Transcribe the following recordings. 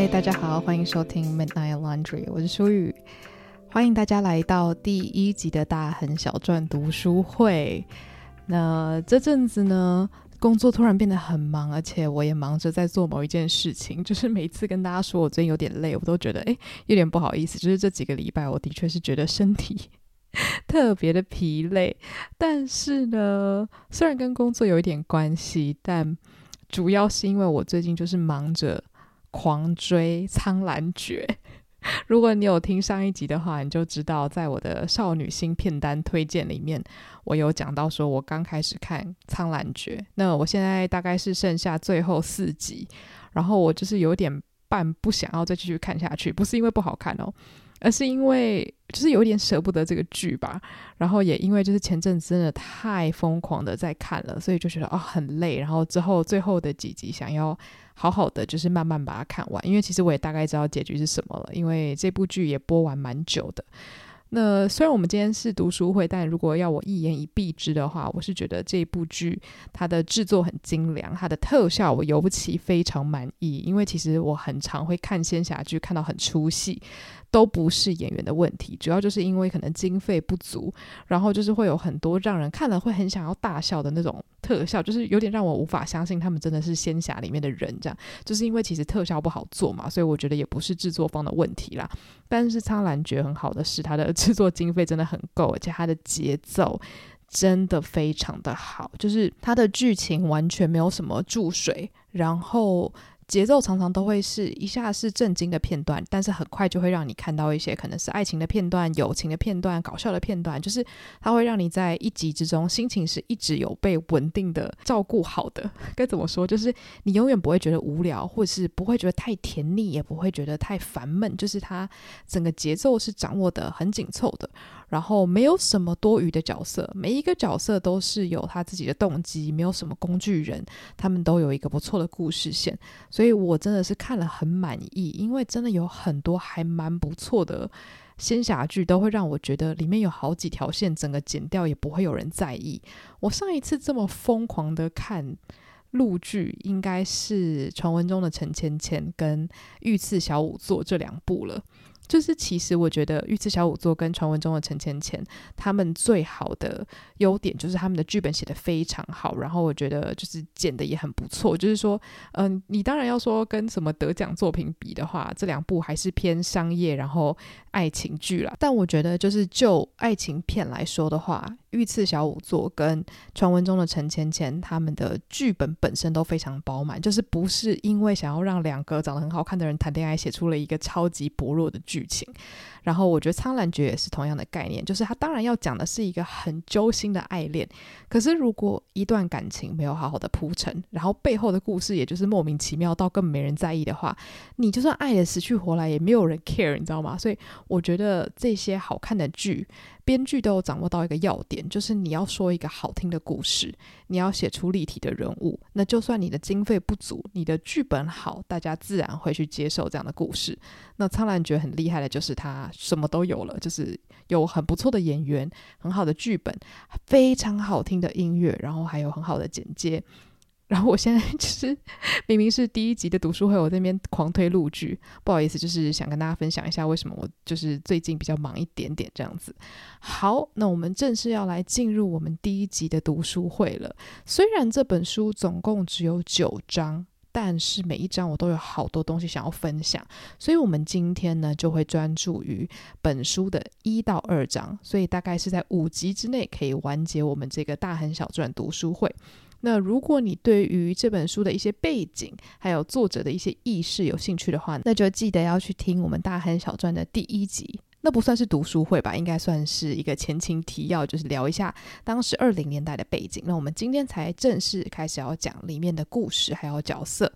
嗨，大家好，欢迎收听 Midnight Laundry，我是舒雨，欢迎大家来到第一集的大亨小传读书会。那这阵子呢，工作突然变得很忙，而且我也忙着在做某一件事情，就是每次跟大家说我最近有点累，我都觉得诶有点不好意思。就是这几个礼拜，我的确是觉得身体 特别的疲累，但是呢，虽然跟工作有一点关系，但主要是因为我最近就是忙着。狂追《苍兰诀》，如果你有听上一集的话，你就知道，在我的少女心片单推荐里面，我有讲到说，我刚开始看《苍兰诀》，那我现在大概是剩下最后四集，然后我就是有点半不想要再继续看下去，不是因为不好看哦。而是因为就是有点舍不得这个剧吧，然后也因为就是前阵子真的太疯狂的在看了，所以就觉得啊、很累，然后之后最后的几集想要好好的就是慢慢把它看完，因为其实我也大概知道结局是什么了，因为这部剧也播完蛮久的。那虽然我们今天是读书会，但如果要我一言以蔽之的话，我是觉得这部剧它的制作很精良，它的特效我尤其非常满意，因为其实我很常会看仙侠剧，看到很出戏。都不是演员的问题，主要就是因为可能经费不足，然后就是会有很多让人看了会很想要大笑的那种特效，就是有点让我无法相信他们真的是仙侠里面的人这样，就是因为其实特效不好做嘛，所以我觉得也不是制作方的问题啦。但是《苍兰诀》很好的是它的 制作经费真的很够，而且它的节奏真的非常的好，就是它的剧情完全没有什么注水，然后。节奏常常都会是一下是震惊的片段，但是很快就会让你看到一些可能是爱情的片段、友情的片段、搞笑的片段，就是它会让你在一集之中心情是一直有被稳定的照顾好的。该怎么说？就是你永远不会觉得无聊，或是不会觉得太甜腻，也不会觉得太烦闷，就是它整个节奏是掌握得很紧凑的。然后没有什么多余的角色，每一个角色都是有他自己的动机，没有什么工具人，他们都有一个不错的故事线，所以我真的是看了很满意，因为真的有很多还蛮不错的仙侠剧，都会让我觉得里面有好几条线，整个剪掉也不会有人在意。我上一次这么疯狂的看陆剧，应该是《传闻中的陈芊芊》跟《御赐小仵作》这两部了。就是其实我觉得《玉次小五作》跟《传闻中的陈芊芊》他们最好的优点就是他们的剧本写得非常好，然后我觉得就是剪得也很不错。就是说，嗯、你当然要说跟什么得奖作品比的话，这两部还是偏商业，然后爱情剧啦。但我觉得就是就爱情片来说的话，《御赐小仵作》跟《传闻中的陈芊芊》他们的剧本本身都非常饱满，就是不是因为想要让两个长得很好看的人谈恋爱，写出了一个超级薄弱的剧。情，然后我觉得《苍兰诀》也是同样的概念，就是他当然要讲的是一个很揪心的爱恋，可是如果一段感情没有好好的铺陈，然后背后的故事也就是莫名其妙到根本没人在意的话，你就算爱的死去活来，也没有人 care，你知道吗？所以我觉得这些好看的剧。编剧都有掌握到一个要点，就是你要说一个好听的故事，你要写出立体的人物。那就算你的经费不足，你的剧本好，大家自然会去接受这样的故事。那苍兰诀很厉害的就是它什么都有了，就是有很不错的演员，很好的剧本，非常好听的音乐，然后还有很好的剪接。然后我现在就是 明明是第一集的读书会，我在那边狂推陆剧，不好意思，就是想跟大家分享一下为什么我就是最近比较忙一点点这样子。好，那我们正式要来进入我们第一集的读书会了。虽然这本书总共只有九章，但是每一章我都有好多东西想要分享，所以我们今天呢就会专注于本书的一到二章，所以大概是在五集之内可以完结我们这个大亨小传读书会。那如果你对于这本书的一些背景，还有作者的一些軼事有兴趣的话，那就记得要去听我们大亨小传的第一集。那不算是读书会吧，应该算是一个前情提要，就是聊一下当时二零年代的背景。那我们今天才正式开始要讲里面的故事，还有角色。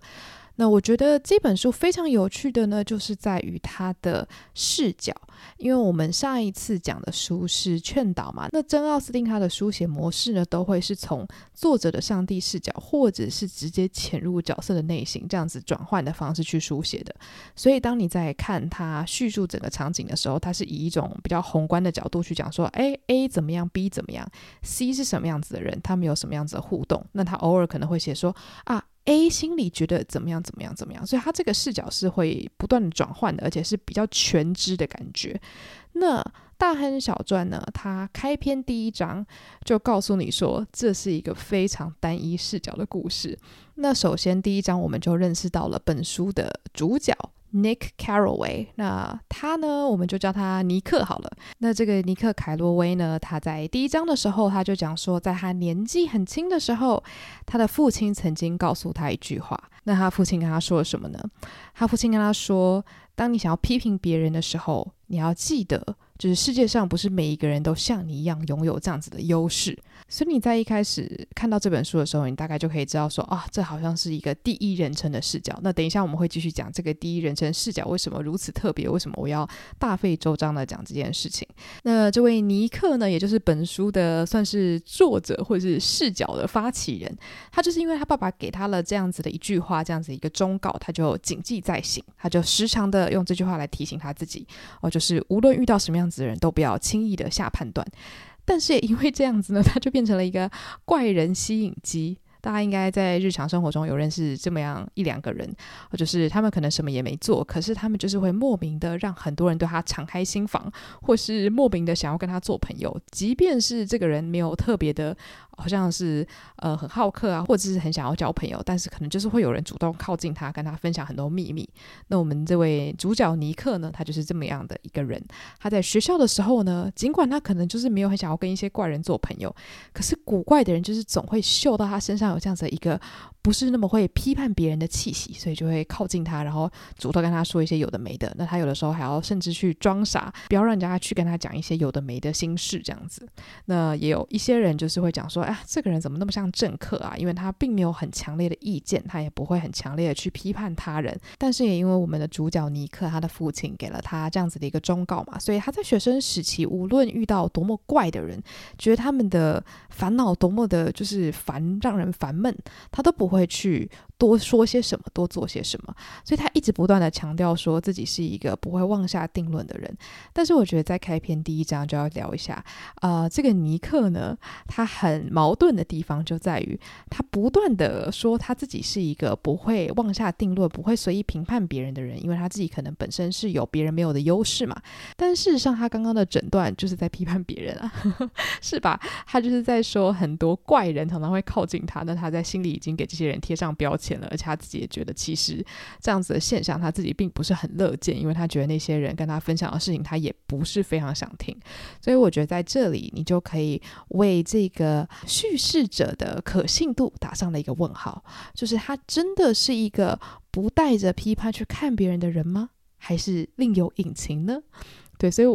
那我觉得这本书非常有趣的呢，就是在于它的视角。因为我们上一次讲的书是劝导嘛，那真·奥斯汀他的书写模式呢，都会是从作者的上帝视角，或者是直接潜入角色的内心，这样子转换的方式去书写的。所以当你在看他叙述整个场景的时候，他是以一种比较宏观的角度去讲说，哎，A 怎么样，B 怎么样，C 是什么样子的人，他们有什么样子的互动。那他偶尔可能会写说啊。A 心里觉得怎么样怎么样怎么样，所以他这个视角是会不断的转换的，而且是比较全知的感觉。那大亨小传呢，它开篇第一章就告诉你说，这是一个非常单一视角的故事。那首先第一章我们就认识到了本书的主角。Nick Carraway，那他呢，我们就叫他尼克好了。那这个尼克凯洛威呢，他在第一章的时候，他就讲说，在他年纪很轻的时候，他的父亲曾经告诉他一句话。那他父亲跟他说了什么呢？他父亲跟他说，当你想要批评别人的时候，你要记得。就是世界上不是每一个人都像你一样拥有这样子的优势，所以你在一开始看到这本书的时候，你大概就可以知道说啊，这好像是一个第一人称的视角。那等一下我们会继续讲这个第一人称视角为什么如此特别，为什么我要大费周章的讲这件事情。那这位尼克呢，也就是本书的算是作者或者是视角的发起人，他就是因为他爸爸给他了这样子的一句话，这样子一个忠告，他就谨记在心，他就时常的用这句话来提醒他自己哦，就是无论遇到什么样。样子的人都不要轻易的下判断，但是也因为这样子呢，他就变成了一个怪人吸引机。大家应该在日常生活中有认识这么样一两个人，就是他们可能什么也没做，可是他们就是会莫名的让很多人对他敞开心房，或是莫名的想要跟他做朋友，即便是这个人没有特别的。好像是呃很好客啊，或者是很想要交朋友，但是可能就是会有人主动靠近他，跟他分享很多秘密。那我们这位主角尼克呢，他就是这么样的一个人。他在学校的时候呢，尽管他可能就是没有很想要跟一些怪人做朋友，可是古怪的人就是总会嗅到他身上有这样子的一个。不是那么会批判别人的气息，所以就会靠近他，然后主动跟他说一些有的没的。那他有的时候还要甚至去装傻，不要让人家去跟他讲一些有的没的心事这样子。那也有一些人就是会讲说，哎，这个人怎么那么像政客啊？因为他并没有很强烈的意见，他也不会很强烈的去批判他人。但是也因为我们的主角尼克，他的父亲给了他这样子的一个忠告嘛，所以他在学生时期，无论遇到多么怪的人，觉得他们的烦恼多么的就是烦，让人烦闷，他都不会。会去多说些什么，多做些什么，所以他一直不断的强调说自己是一个不会妄下定论的人。但是我觉得在开篇第一章就要聊一下，呃，这个尼克呢，他很矛盾的地方就在于他不断的说他自己是一个不会妄下定论、不会随意评判别人的人，因为他自己可能本身是有别人没有的优势嘛。但事实上，他刚刚的诊断就是在批判别人啊，是吧？他就是在说很多怪人常常会靠近他，那他在心里已经给这些人贴上标签了，而且他自己也觉得，其实这样子的现象他自己并不是很乐见，因为他觉得那些人跟他分享的事情，他也不是非常想听。所以我觉得在这里，你就可以为这个叙事者的可信度打上了一个问号，就是他真的是一个不带着批判去看别人的人吗？还是另有隐情呢？对，所以。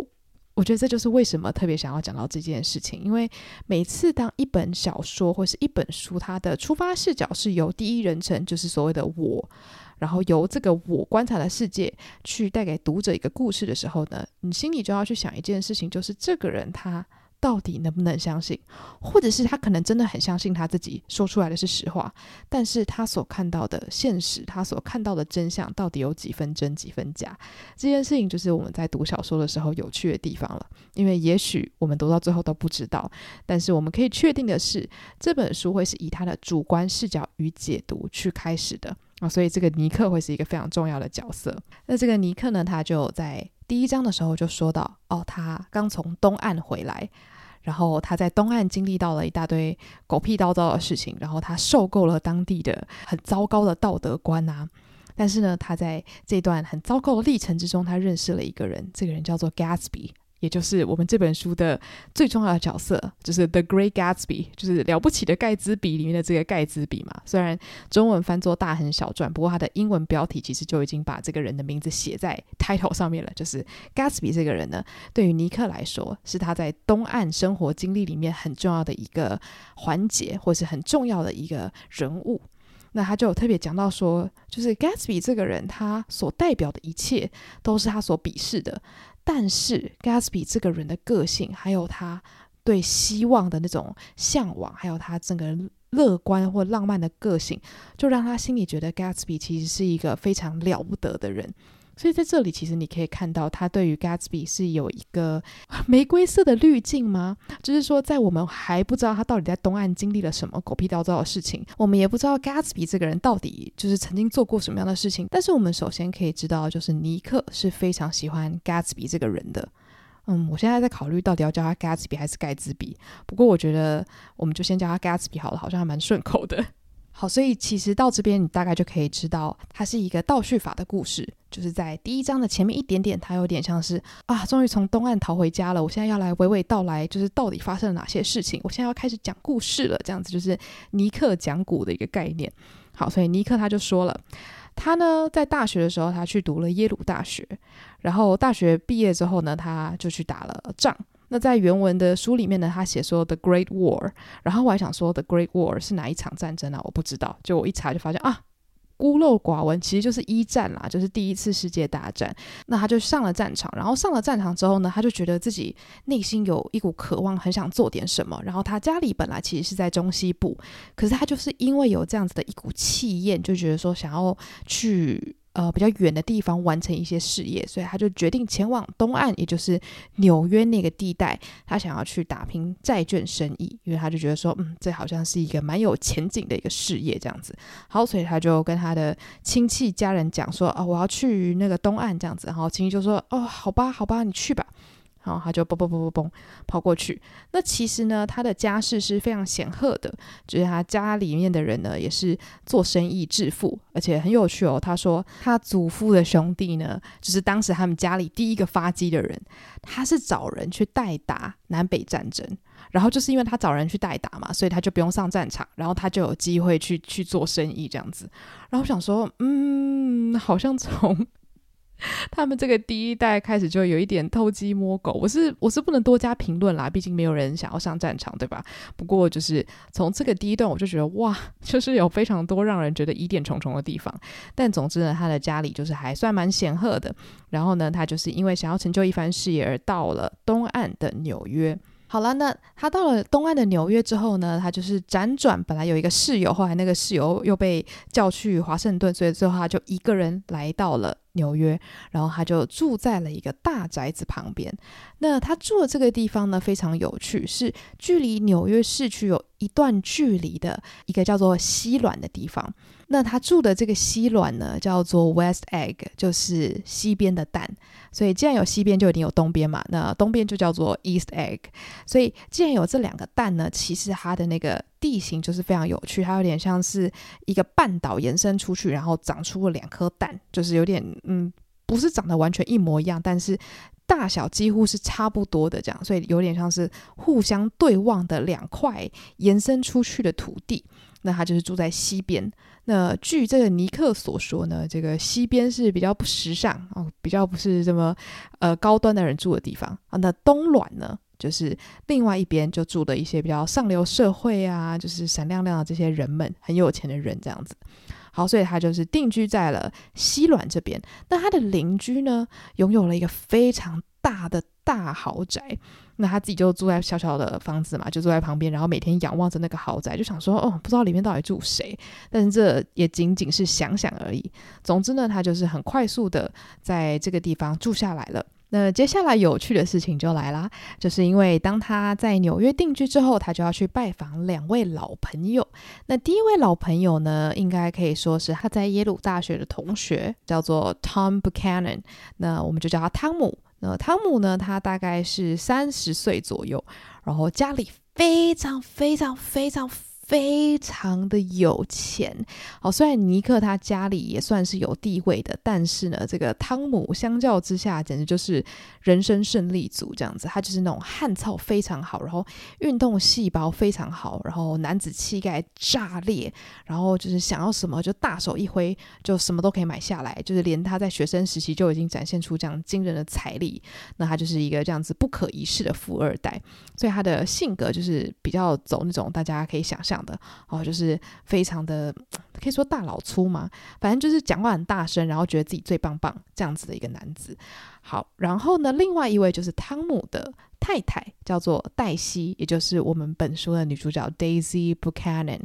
我觉得这就是为什么特别想要讲到这件事情，因为每次当一本小说或是一本书，它的出发视角是由第一人称，就是所谓的我，然后由这个我观察的世界去带给读者一个故事的时候呢，你心里就要去想一件事情，就是这个人他。到底能不能相信，或者是他可能真的很相信他自己说出来的是实话，但是他所看到的现实，他所看到的真相，到底有几分真几分假？这件事情就是我们在读小说的时候有趣的地方了。因为也许我们读到最后都不知道，但是我们可以确定的是，这本书会是以他的主观视角与解读去开始的啊，所以这个尼克会是一个非常重要的角色。那这个尼克呢，他就在第一章的时候就说到，哦，他刚从东岸回来。然后他在东岸经历到了一大堆狗屁叨叨的事情，然后他受够了当地的很糟糕的道德观啊。但是呢，他在这段很糟糕的历程之中，他认识了一个人，这个人叫做 Gatsby。也就是我们这本书的最重要的角色，就是 The Great Gatsby，就是了不起的盖茨比里面的这个盖茨比嘛。虽然中文翻作《大亨小传》，不过它的英文标题其实就已经把这个人的名字写在 title 上面了。就是 Gatsby 这个人呢，对于尼克来说，是他在东岸生活经历里面很重要的一个环节，或是很重要的一个人物。那他就特别讲到说，就是 Gatsby 这个人，他所代表的一切都是他所鄙视的。但是 Gatsby 这个人的个性，还有他对希望的那种向往，还有他整个乐观或浪漫的个性，就让他心里觉得 Gatsby 其实是一个非常了不得的人。所以在这里，其实你可以看到，他对于 Gatsby 是有一个 玫瑰色的滤镜吗？就是说，在我们还不知道他到底在东岸经历了什么狗屁倒灶的事情，我们也不知道 Gatsby 这个人到底就是曾经做过什么样的事情。但是我们首先可以知道，就是尼克是非常喜欢 Gatsby 这个人的。嗯，我现在在考虑到底要叫他 Gatsby 还是盖茨比。不过我觉得我们就先叫他 Gatsby 好了，好像还蛮顺口的。好，所以其实到这边你大概就可以知道，它是一个倒叙法的故事，就是在第一章的前面一点点，它有点像是啊，终于从东岸逃回家了。我现在要来娓娓道来，就是到底发生了哪些事情。我现在要开始讲故事了，这样子就是尼克讲古的一个概念。好，所以尼克他就说了。他呢，在大学的时候，他去读了耶鲁大学，然后大学毕业之后呢，他就去打了仗。那在原文的书里面呢，他写说 The Great War，然后我还想说 The Great War 是哪一场战争啊？我不知道，就我一查就发现啊。孤陋寡闻，其实就是一战啦，就是第一次世界大战。那他就上了战场，然后上了战场之后呢，他就觉得自己内心有一股渴望，很想做点什么。然后他家里本来其实是在中西部，可是他就是因为有这样子的一股气焰，就觉得说想要去。呃，比较远的地方完成一些事业，所以他就决定前往东岸，也就是纽约那个地带，他想要去打拼债券生意，因为他就觉得说，嗯，这好像是一个蛮有前景的一个事业，这样子。好，所以他就跟他的亲戚家人讲说，啊，我要去那个东岸这样子。然后亲戚就说，哦，好吧，好吧，你去吧。然后他就嘣嘣嘣嘣嘣跑过去。那其实呢，他的家世是非常显赫的，就是他家里面的人呢也是做生意致富，而且很有趣哦。他说他祖父的兄弟呢，就是当时他们家里第一个发迹的人，他是找人去代打南北战争，然后就是因为他找人去代打嘛，所以他就不用上战场，然后他就有机会去去做生意这样子。然后想说，嗯，好像从。他们这个第一代开始就有一点偷鸡摸狗，我是我是不能多加评论啦，毕竟没有人想要上战场，对吧？不过就是从这个第一段我就觉得哇，就是有非常多让人觉得疑点重重的地方。但总之呢，他的家里就是还算蛮显赫的。然后呢，他就是因为想要成就一番事业而到了东岸的纽约。好了，那他到了东岸的纽约之后呢，他就是辗转，本来有一个室友，后来那个室友又被叫去华盛顿，所以最后他就一个人来到了纽约，然后他就住在了一个大宅子旁边。那他住的这个地方呢，非常有趣，是距离纽约市区有一段距离的一个叫做西卵的地方。那他住的这个西卵呢，叫做 West Egg，就是西边的蛋。所以既然有西边，就一定有东边嘛。那东边就叫做 East Egg。所以既然有这两个蛋呢，其实它的那个地形就是非常有趣，它有点像是一个半岛延伸出去，然后长出了两颗蛋，就是有点嗯，不是长得完全一模一样，但是大小几乎是差不多的这样。所以有点像是互相对望的两块延伸出去的土地。那他就是住在西边。那据这个尼克所说呢，这个西边是比较不时尚哦，比较不是这么呃高端的人住的地方啊。那东卵呢，就是另外一边就住的一些比较上流社会啊，就是闪亮亮的这些人们，很有钱的人这样子。好，所以他就是定居在了西卵这边。那他的邻居呢，拥有了一个非常大的大豪宅。那他自己就住在小小的房子嘛，就住在旁边，然后每天仰望着那个豪宅，就想说，哦，不知道里面到底住谁。但是这也仅仅是想想而已。总之呢，他就是很快速的在这个地方住下来了。那接下来有趣的事情就来啦，就是因为当他在纽约定居之后，他就要去拜访两位老朋友。那第一位老朋友呢，应该可以说是他在耶鲁大学的同学，叫做 Tom Buchanan。那我们就叫他汤姆。那汤姆呢，他大概是三十岁左右，然后家里非常非常非常。非常的有钱，哦，虽然尼克他家里也算是有地位的，但是呢，这个汤姆相较之下，简直就是人生胜利组这样子。他就是那种汉草非常好，然后运动细胞非常好，然后男子气概炸裂，然后就是想要什么就大手一挥，就什么都可以买下来。就是连他在学生时期就已经展现出这样惊人的财力，那他就是一个这样子不可一世的富二代。所以他的性格就是比较走那种大家可以想象的哦，就是非常的可以说大老粗嘛，反正就是讲话很大声，然后觉得自己最棒棒这样子的一个男子。好，然后呢，另外一位就是汤姆的太太，叫做黛西，也就是我们本书的女主角 Daisy Buchanan。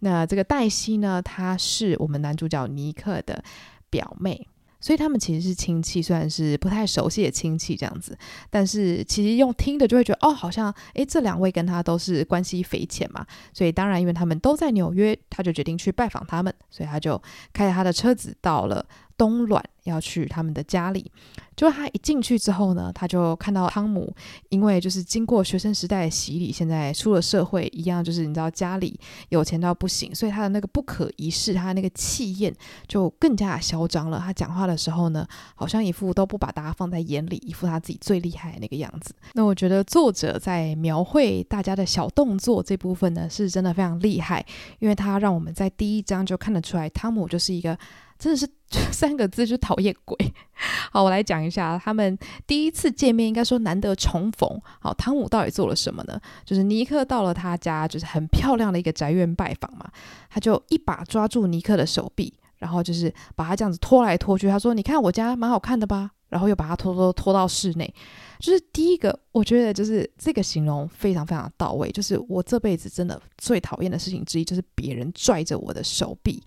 那这个黛西呢，她是我们男主角尼克的表妹。所以他们其实是亲戚，虽然是不太熟悉的亲戚这样子，但是其实用听的就会觉得哦，好像诶，这两位跟他都是关系匪浅嘛。所以当然，因为他们都在纽约，他就决定去拜访他们，所以他就开着他的车子到了。东卵要去他们的家里，就他一进去之后呢，他就看到汤姆，因为就是经过学生时代的洗礼，现在出了社会一样，就是你知道家里有钱到不行，所以他的那个不可一世，他那个气焰就更加嚣张了。他讲话的时候呢，好像一副都不把大家放在眼里，一副他自己最厉害的那个样子。那我觉得作者在描绘大家的小动作这部分呢，是真的非常厉害，因为他让我们在第一章就看得出来，汤姆就是一个。真的是三个字，就讨厌鬼。好，我来讲一下他们第一次见面，应该说难得重逢。好，汤姆到底做了什么呢？就是尼克到了他家，就是很漂亮的一个宅院拜访嘛。他就一把抓住尼克的手臂，然后就是把他这样子拖来拖去。他说：“你看我家蛮好看的吧？”然后又把他拖拖拖到室内。就是第一个，我觉得就是这个形容非常非常到位。就是我这辈子真的最讨厌的事情之一，就是别人拽着我的手臂。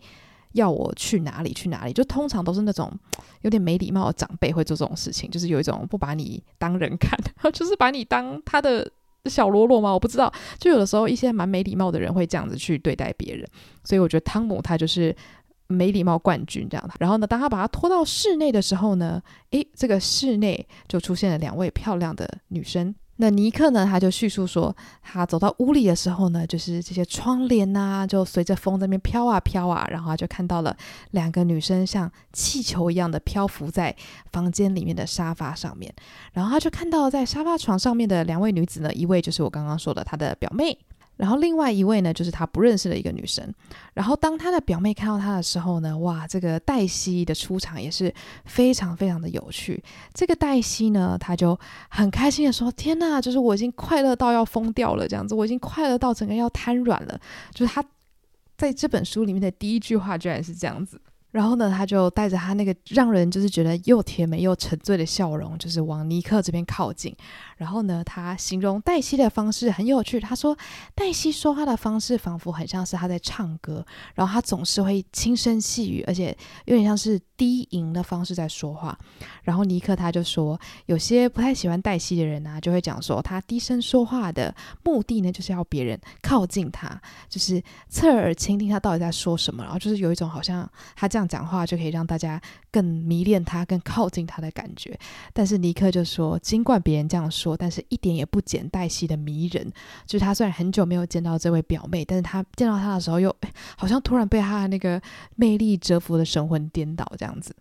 要我去哪里去哪里，就通常都是那种 有点没礼貌的长辈会做这种事情，就是有一种不把你当人看，就是把你当他的小喽啰吗？我不知道，就有的时候一些蛮没礼貌的人会这样子去对待别人，所以我觉得汤姆他就是没礼貌冠军这样的。然后呢，当他把他拖到室内的时候呢，诶，这个室内就出现了两位漂亮的女生。那尼克呢？他就叙述说，他走到屋里的时候呢，就是这些窗帘呐、啊，就随着风在那边飘啊飘啊，然后他就看到了两个女生像气球一样的漂浮在房间里面的沙发上面，然后他就看到在沙发床上面的两位女子呢，一位就是我刚刚说的他的表妹。然后另外一位呢，就是他不认识的一个女生。然后当他的表妹看到他的时候呢，哇，这个黛西的出场也是非常非常的有趣。这个黛西呢，他就很开心的说：“天哪，就是我已经快乐到要疯掉了，这样子，我已经快乐到整个要瘫软了。”就是他在这本书里面的第一句话居然是这样子。然后呢，他就带着他那个让人就是觉得又甜美又沉醉的笑容，就是往尼克这边靠近。然后呢，他形容黛西的方式很有趣。他说，黛西说话的方式仿佛很像是他在唱歌，然后他总是会轻声细语，而且有点像是低吟的方式在说话。然后尼克他就说，有些不太喜欢黛西的人呢、啊，就会讲说他低声说话的目的呢，就是要别人靠近他，就是侧耳倾听他到底在说什么，然后就是有一种好像他这样讲话就可以让大家更迷恋他、更靠近他的感觉。但是尼克就说，尽管别人这样说。但是一点也不减黛西的迷人，就是他虽然很久没有见到这位表妹，但是他见到她的时候又，又好像突然被她的那个魅力折服的神魂颠倒这样子。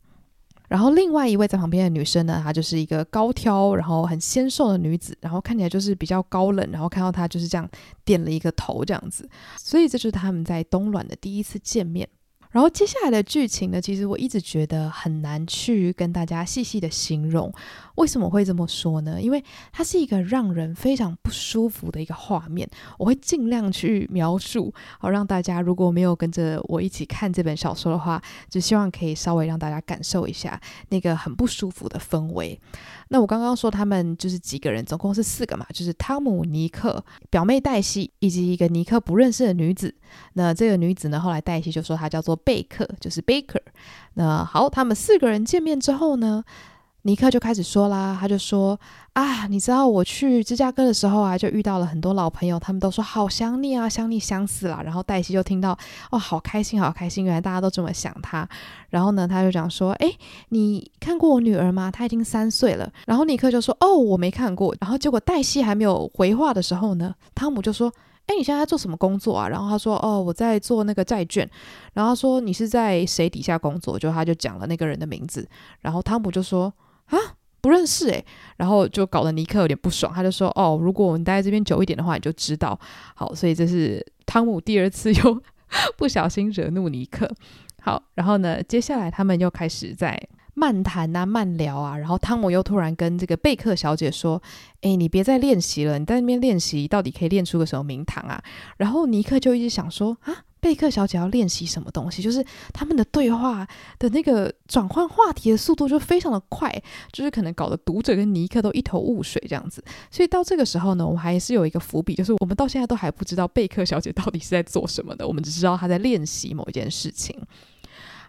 然后另外一位在旁边的女生呢，她就是一个高挑，然后很纤瘦的女子，然后看起来就是比较高冷，然后看到她就是这样点了一个头这样子，所以这就是他们在东卵的第一次见面。然后接下来的剧情呢，其实我一直觉得很难去跟大家细细的形容。为什么会这么说呢？因为它是一个让人非常不舒服的一个画面。我会尽量去描述，好让大家如果没有跟着我一起看这本小说的话，就希望可以稍微让大家感受一下那个很不舒服的氛围。那我刚刚说他们就是几个人，总共是四个嘛，就是汤姆、尼克、表妹黛西以及一个尼克不认识的女子。那这个女子呢，后来黛西就说她叫做贝克，就是 Baker。那好，他们四个人见面之后呢，尼克就开始说啦，他就说啊，你知道我去芝加哥的时候啊，就遇到了很多老朋友，他们都说好想你啊，想你想死了。然后黛西就听到哦，好开心，好开心，原来大家都这么想他。然后呢，他就讲说，诶，你看过我女儿吗？她已经三岁了。然后尼克就说，哦，我没看过。然后结果黛西还没有回话的时候呢，汤姆就说，诶，你现在在做什么工作啊？然后他说，哦，我在做那个债券。然后他说，你是在谁底下工作？就他就讲了那个人的名字。然后汤姆就说。啊，不认识诶，然后就搞得尼克有点不爽，他就说：“哦，如果我们待在这边久一点的话，你就知道。”好，所以这是汤姆第二次又 不小心惹怒尼克。好，然后呢，接下来他们又开始在漫谈啊、漫聊啊，然后汤姆又突然跟这个贝克小姐说：“诶，你别再练习了，你在那边练习到底可以练出个什么名堂啊？”然后尼克就一直想说：“啊。”贝克小姐要练习什么东西？就是他们的对话的那个转换话题的速度就非常的快，就是可能搞得读者跟尼克都一头雾水这样子。所以到这个时候呢，我们还是有一个伏笔，就是我们到现在都还不知道贝克小姐到底是在做什么的，我们只知道她在练习某一件事情。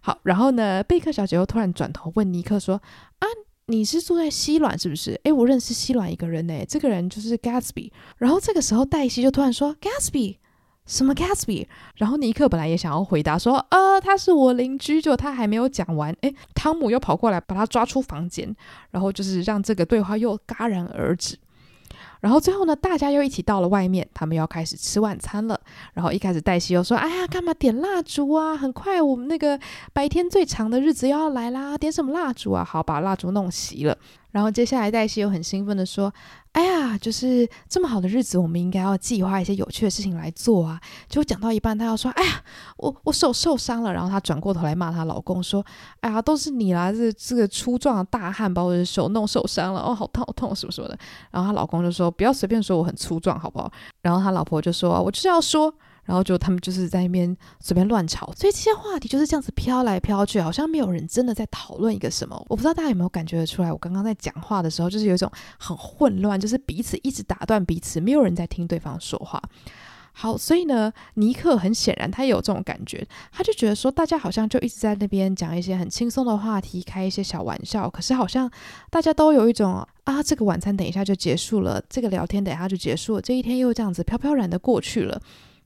好，然后呢，贝克小姐又突然转头问尼克说：“啊，你是住在西软是不是？诶，我认识西软一个人诶，这个人就是 Gatsby。”然后这个时候黛西就突然说：“Gatsby。”什么 Gatsby？然后尼克本来也想要回答说，呃，他是我邻居，就他还没有讲完，诶，汤姆又跑过来把他抓出房间，然后就是让这个对话又戛然而止。然后最后呢，大家又一起到了外面，他们要开始吃晚餐了。然后一开始黛西又说，哎呀，干嘛点蜡烛啊？很快我们那个白天最长的日子又要来啦，点什么蜡烛啊？好，把蜡烛弄熄了。然后接下来黛西又很兴奋地说。哎呀，就是这么好的日子，我们应该要计划一些有趣的事情来做啊！就讲到一半，她要说：“哎呀，我我手受伤了。”然后她转过头来骂她老公说：“哎呀，都是你啦！这这个粗壮的大汉把我的手弄受伤了，哦，好痛好痛，什么什么的。”然后她老公就说：“不要随便说我很粗壮，好不好？”然后她老婆就说：“我就是要说。”然后就他们就是在那边随便乱吵，所以这些话题就是这样子飘来飘去，好像没有人真的在讨论一个什么。我不知道大家有没有感觉得出来，我刚刚在讲话的时候，就是有一种很混乱，就是彼此一直打断彼此，没有人在听对方说话。好，所以呢，尼克很显然他也有这种感觉，他就觉得说，大家好像就一直在那边讲一些很轻松的话题，开一些小玩笑，可是好像大家都有一种啊，这个晚餐等一下就结束了，这个聊天等一下就结束了，这一天又这样子飘飘然的过去了。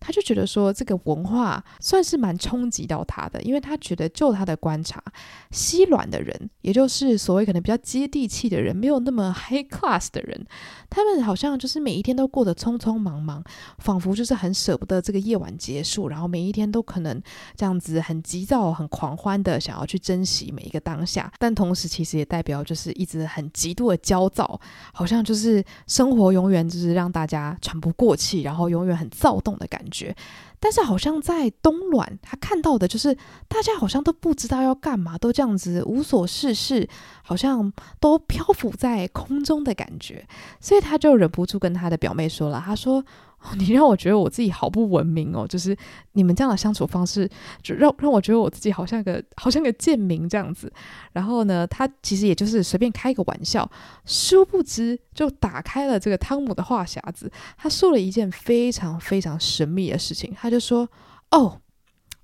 他就觉得说，这个文化算是蛮冲击到他的，因为他觉得就他的观察，西软的人，也就是所谓可能比较接地气的人，没有那么 high class 的人，他们好像就是每一天都过得匆匆忙忙，仿佛就是很舍不得这个夜晚结束，然后每一天都可能这样子很急躁、很狂欢的想要去珍惜每一个当下，但同时其实也代表就是一直很极度的焦躁，好像就是生活永远就是让大家喘不过气，然后永远很躁动的感觉。觉，但是好像在冬暖，他看到的就是大家好像都不知道要干嘛，都这样子无所事事，好像都漂浮在空中的感觉，所以他就忍不住跟他的表妹说了，他说。你让我觉得我自己好不文明哦，就是你们这样的相处方式，就让让我觉得我自己好像个好像个贱民这样子。然后呢，他其实也就是随便开一个玩笑，殊不知就打开了这个汤姆的话匣子。他说了一件非常非常神秘的事情，他就说：“哦，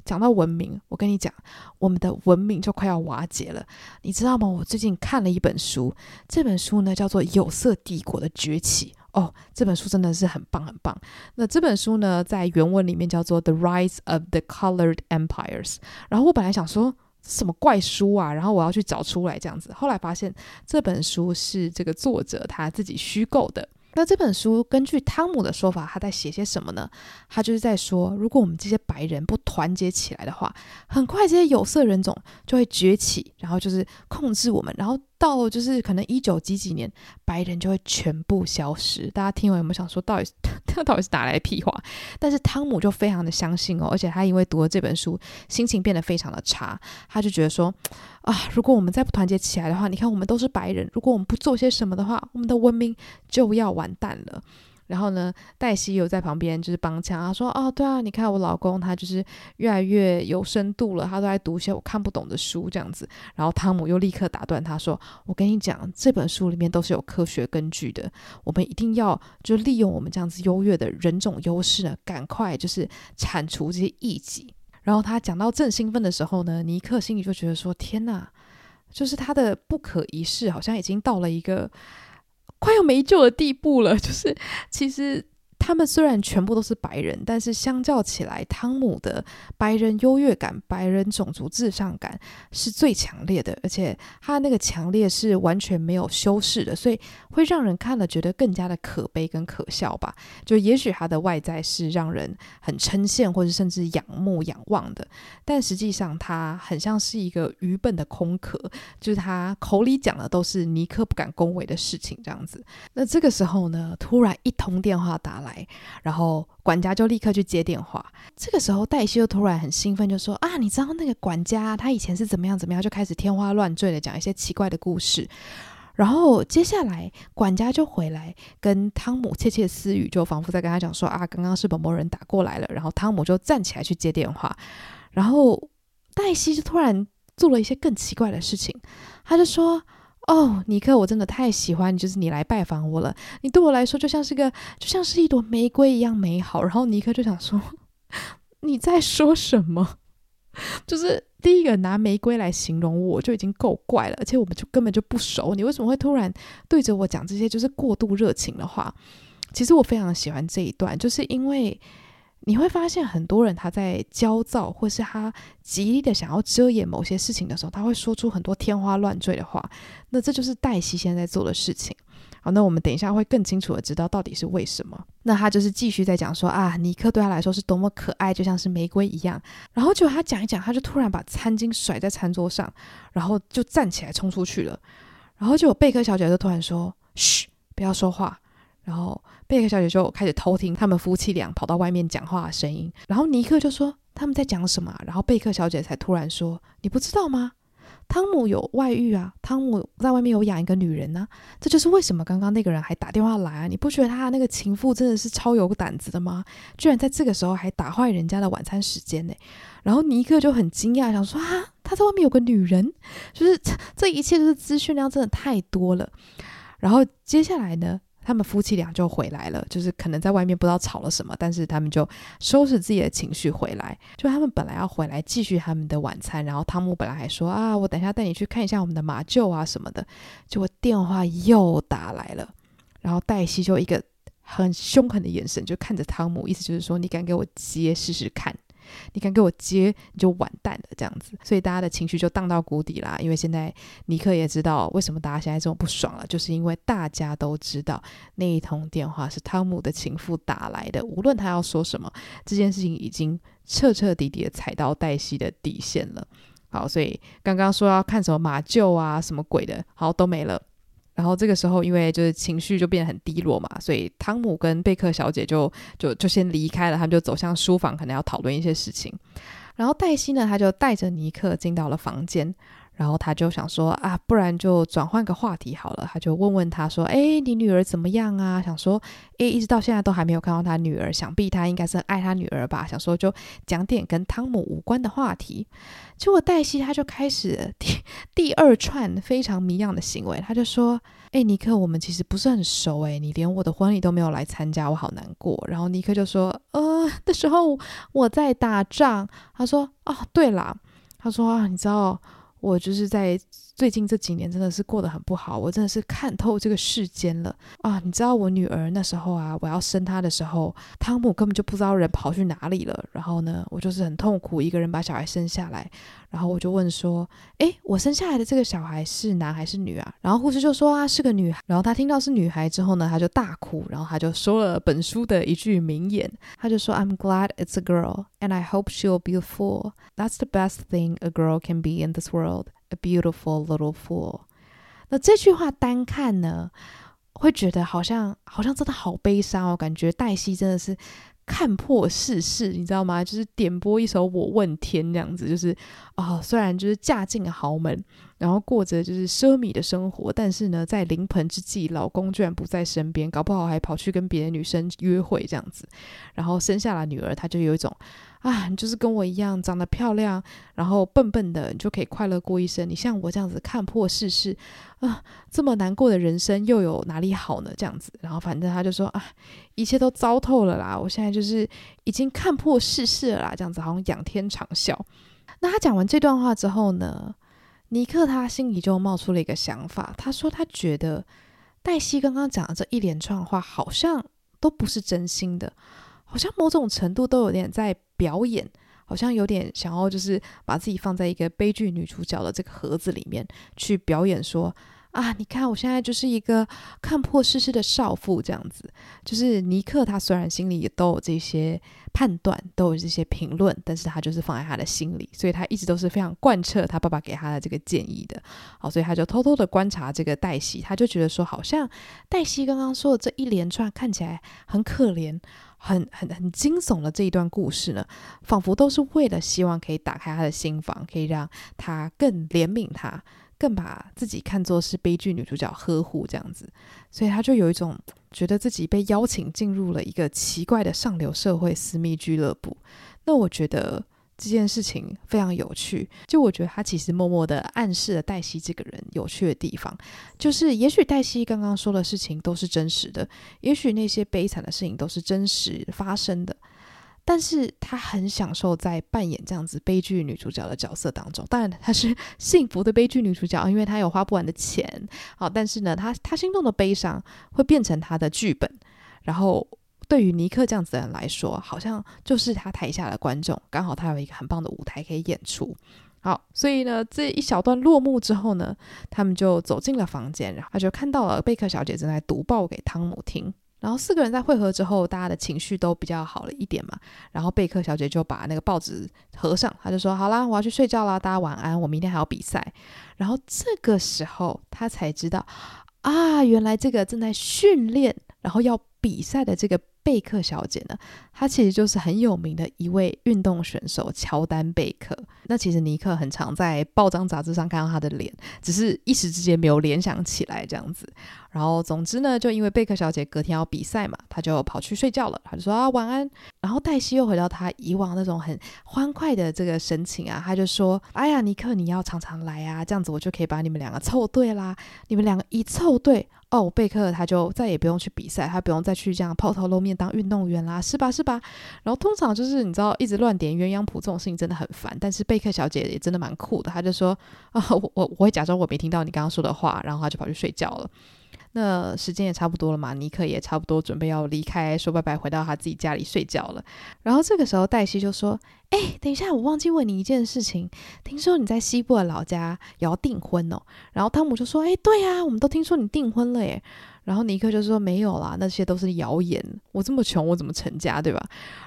讲到文明，我跟你讲，我们的文明就快要瓦解了，你知道吗？我最近看了一本书，这本书呢叫做《有色帝国的崛起》。”哦，这本书真的是很棒很棒。那这本书呢，在原文里面叫做《The Rise of the Colored Empires》。然后我本来想说什么怪书啊，然后我要去找出来这样子。后来发现这本书是这个作者他自己虚构的。那这本书根据汤姆的说法，他在写些什么呢？他就是在说，如果我们这些白人不团结起来的话，很快这些有色人种就会崛起，然后就是控制我们，然后。到就是可能一九几几年，白人就会全部消失。大家听完有没有想说，到底他 到底是哪来屁话？但是汤姆就非常的相信哦，而且他因为读了这本书，心情变得非常的差。他就觉得说啊，如果我们再不团结起来的话，你看我们都是白人，如果我们不做些什么的话，我们的文明就要完蛋了。然后呢，黛西又在旁边就是帮腔，他说：“哦，对啊，你看我老公他就是越来越有深度了，他都在读些我看不懂的书这样子。”然后汤姆又立刻打断他说：“我跟你讲，这本书里面都是有科学根据的，我们一定要就利用我们这样子优越的人种优势呢，赶快就是铲除这些异己。”然后他讲到正兴奋的时候呢，尼克心里就觉得说：“天哪，就是他的不可一世，好像已经到了一个。”快要没救的地步了，就是其实。他们虽然全部都是白人，但是相较起来，汤姆的白人优越感、白人种族至上感是最强烈的，而且他那个强烈是完全没有修饰的，所以会让人看了觉得更加的可悲跟可笑吧。就也许他的外在是让人很称羡或者甚至仰慕仰望的，但实际上他很像是一个愚笨的空壳，就是他口里讲的都是尼克不敢恭维的事情这样子。那这个时候呢，突然一通电话打来。然后管家就立刻去接电话。这个时候，黛西又突然很兴奋，就说：“啊，你知道那个管家他以前是怎么样怎么样？”就开始天花乱坠的讲一些奇怪的故事。然后接下来，管家就回来跟汤姆窃窃私语，就仿佛在跟他讲说：“啊，刚刚是某某人打过来了。”然后汤姆就站起来去接电话。然后黛西就突然做了一些更奇怪的事情，他就说。哦，尼克，我真的太喜欢你，就是你来拜访我了。你对我来说就像是个，就像是一朵玫瑰一样美好。然后尼克就想说，你在说什么？就是第一个拿玫瑰来形容我就已经够怪了，而且我们就根本就不熟，你为什么会突然对着我讲这些就是过度热情的话？其实我非常喜欢这一段，就是因为你会发现很多人他在焦躁或是他极力的想要遮掩某些事情的时候，他会说出很多天花乱坠的话。那这就是黛西现在做的事情。好，那我们等一下会更清楚的知道到底是为什么。那他就是继续在讲说啊，尼克对他来说是多么可爱，就像是玫瑰一样。然后就他讲一讲，他就突然把餐巾甩在餐桌上，然后就站起来冲出去了。然后就有贝克小姐就突然说：“嘘，不要说话。”然后贝克小姐就开始偷听他们夫妻俩跑到外面讲话的声音。然后尼克就说他们在讲什么？然后贝克小姐才突然说：“你不知道吗？”汤姆有外遇啊！汤姆在外面有养一个女人呢、这就是为什么刚刚那个人还打电话来啊！你不觉得他那个情妇真的是超有胆子的吗？居然在这个时候还打坏人家的晚餐时间呢！然后尼克就很惊讶，想说啊，他在外面有个女人，就是这，这一切就是资讯量真的太多了。然后接下来呢？他们夫妻俩就回来了，就是可能在外面不知道吵了什么，但是他们就收拾自己的情绪回来。就他们本来要回来继续他们的晚餐，然后汤姆本来还说啊，我等一下带你去看一下我们的马厩啊什么的。结果电话又打来了，然后黛西就一个很凶狠的眼神就看着汤姆，意思就是说你敢给我接试试看。你敢给我接，你就完蛋了，这样子，所以大家的情绪就荡到谷底啦。因为现在尼克也知道为什么大家现在这么不爽了，就是因为大家都知道那一通电话是汤姆的情妇打来的，无论他要说什么，这件事情已经彻彻底底的踩到黛西的底线了。好，所以刚刚说要看什么马厩啊，什么鬼的，好，都没了。然后这个时候，因为就是情绪就变得很低落嘛，所以汤姆跟贝克小姐就就就先离开了，他们就走向书房，可能要讨论一些事情。然后黛西呢，他就带着尼克进到了房间。然后他就想说啊，不然就转换个话题好了。他就问问他说：“哎，你女儿怎么样啊？”想说，哎，一直到现在都还没有看到他女儿，想必他应该是爱他女儿吧？想说就讲点跟汤姆无关的话题。结果黛西他就开始 第第二串非常谜样的行为，他就说：“哎，尼克，我们其实不是很熟，哎，你连我的婚礼都没有来参加，我好难过。”然后尼克就说：“呃，那时候我在打仗。”他说：“哦，对啦。”他说：“啊，你知道。”我就是在最近这几年真的是过得很不好，我真的是看透这个世间了啊！你知道我女儿那时候啊，我要生她的时候，汤姆根本就不知道人跑去哪里了。然后呢，我就是很痛苦，一个人把小孩生下来。然后我就问说：“诶，我生下来的这个小孩是男还是女啊？”然后护士就说：“啊，是个女孩。”然后他听到是女孩之后呢，他就大哭，然后他就说了本书的一句名言，他就说：“I'm glad it's a girl, and I hope she'll be a fool. That's the best thing a girl can be in this world, a beautiful little fool.” 那这句话单看呢，会觉得好像好像真的好悲伤哦，感觉黛西真的是。看破世事，你知道吗？就是点播一首《我问天》这样子，就是啊、虽然就是嫁进豪门，然后过着就是奢靡的生活，但是呢，在临盆之际，老公居然不在身边，搞不好还跑去跟别的女生约会这样子，然后生下了女儿，她就有一种。啊，你就是跟我一样长得漂亮，然后笨笨的，你就可以快乐过一生。你像我这样子看破世事，啊，这么难过的人生又有哪里好呢？这样子，然后反正他就说啊，一切都糟透了啦，我现在就是已经看破世事了啦，这样子好像仰天长啸。那他讲完这段话之后呢，尼克他心里就冒出了一个想法，他说他觉得黛西刚刚讲的这一连串话好像都不是真心的。好像某种程度都有点在表演，好像有点想要就是把自己放在一个悲剧女主角的这个盒子里面去表演说，啊，你看我现在就是一个看破世事的少妇这样子。就是尼克他虽然心里也都有这些判断，都有这些评论，但是他就是放在他的心里，所以他一直都是非常贯彻他爸爸给他的这个建议的。好，所以他就偷偷的观察这个黛西，他就觉得说，好像黛西刚刚说的这一连串看起来很可怜。很很很惊悚的这一段故事呢，仿佛都是为了希望可以打开他的心房，可以让他更怜悯他，更把自己看作是悲剧女主角呵护这样子，所以他就有一种觉得自己被邀请进入了一个奇怪的上流社会私密俱乐部。那我觉得。这件事情非常有趣，就我觉得他其实默默的暗示了黛西这个人有趣的地方，就是也许黛西刚刚说的事情都是真实的，也许那些悲惨的事情都是真实发生的，但是他很享受在扮演这样子悲剧女主角的角色当中。当然，她是 幸福的悲剧女主角，因为她有花不完的钱。好，但是呢，她她心中的悲伤会变成她的剧本。然后，对于尼克这样子的人来说，好像就是他台下的观众，刚好他有一个很棒的舞台可以演出。好，所以呢，这一小段落幕之后呢，他们就走进了房间，然后他就看到了贝克小姐正在读报给汤姆听。然后四个人在会合之后，大家的情绪都比较好了一点嘛。然后贝克小姐就把那个报纸合上，她就说：“好啦，我要去睡觉啦，大家晚安，我明天还要比赛。”然后这个时候，他才知道啊，原来这个正在训练，然后要比赛的这个。贝克小姐呢，她其实就是很有名的一位运动选手乔丹贝克。那其实尼克很常在报章杂志上看到她的脸，只是一时之间没有联想起来这样子。然后总之呢，就因为贝克小姐隔天要比赛嘛，她就跑去睡觉了。她就说啊晚安。然后黛西又回到她以往那种很欢快的这个神情啊，她就说：哎呀，尼克你要常常来啊，这样子我就可以把你们两个凑对啦。你们两个一凑对。哦，贝克他就再也不用去比赛，他不用再去这样抛头露面当运动员啦，是吧？是吧？然后通常就是你知道，一直乱点鸳鸯谱这种事情真的很烦。但是贝克小姐也真的蛮酷的，她就说啊，我我我会假装我没听到你刚刚说的话，然后她就跑去睡觉了。那时间也差不多了嘛，尼克也差不多准备要离开，说拜拜，回到他自己家里睡觉了。然后这个时候，黛西就说：“哎，等一下，我忘记问你一件事情，听说你在西部的老家也要订婚哦。”然后汤姆就说：“哎，对呀，我们都听说你订婚了耶。”然后尼克就说：“没有啦，那些都是谣言。我这么穷，我怎么成家，对吧？”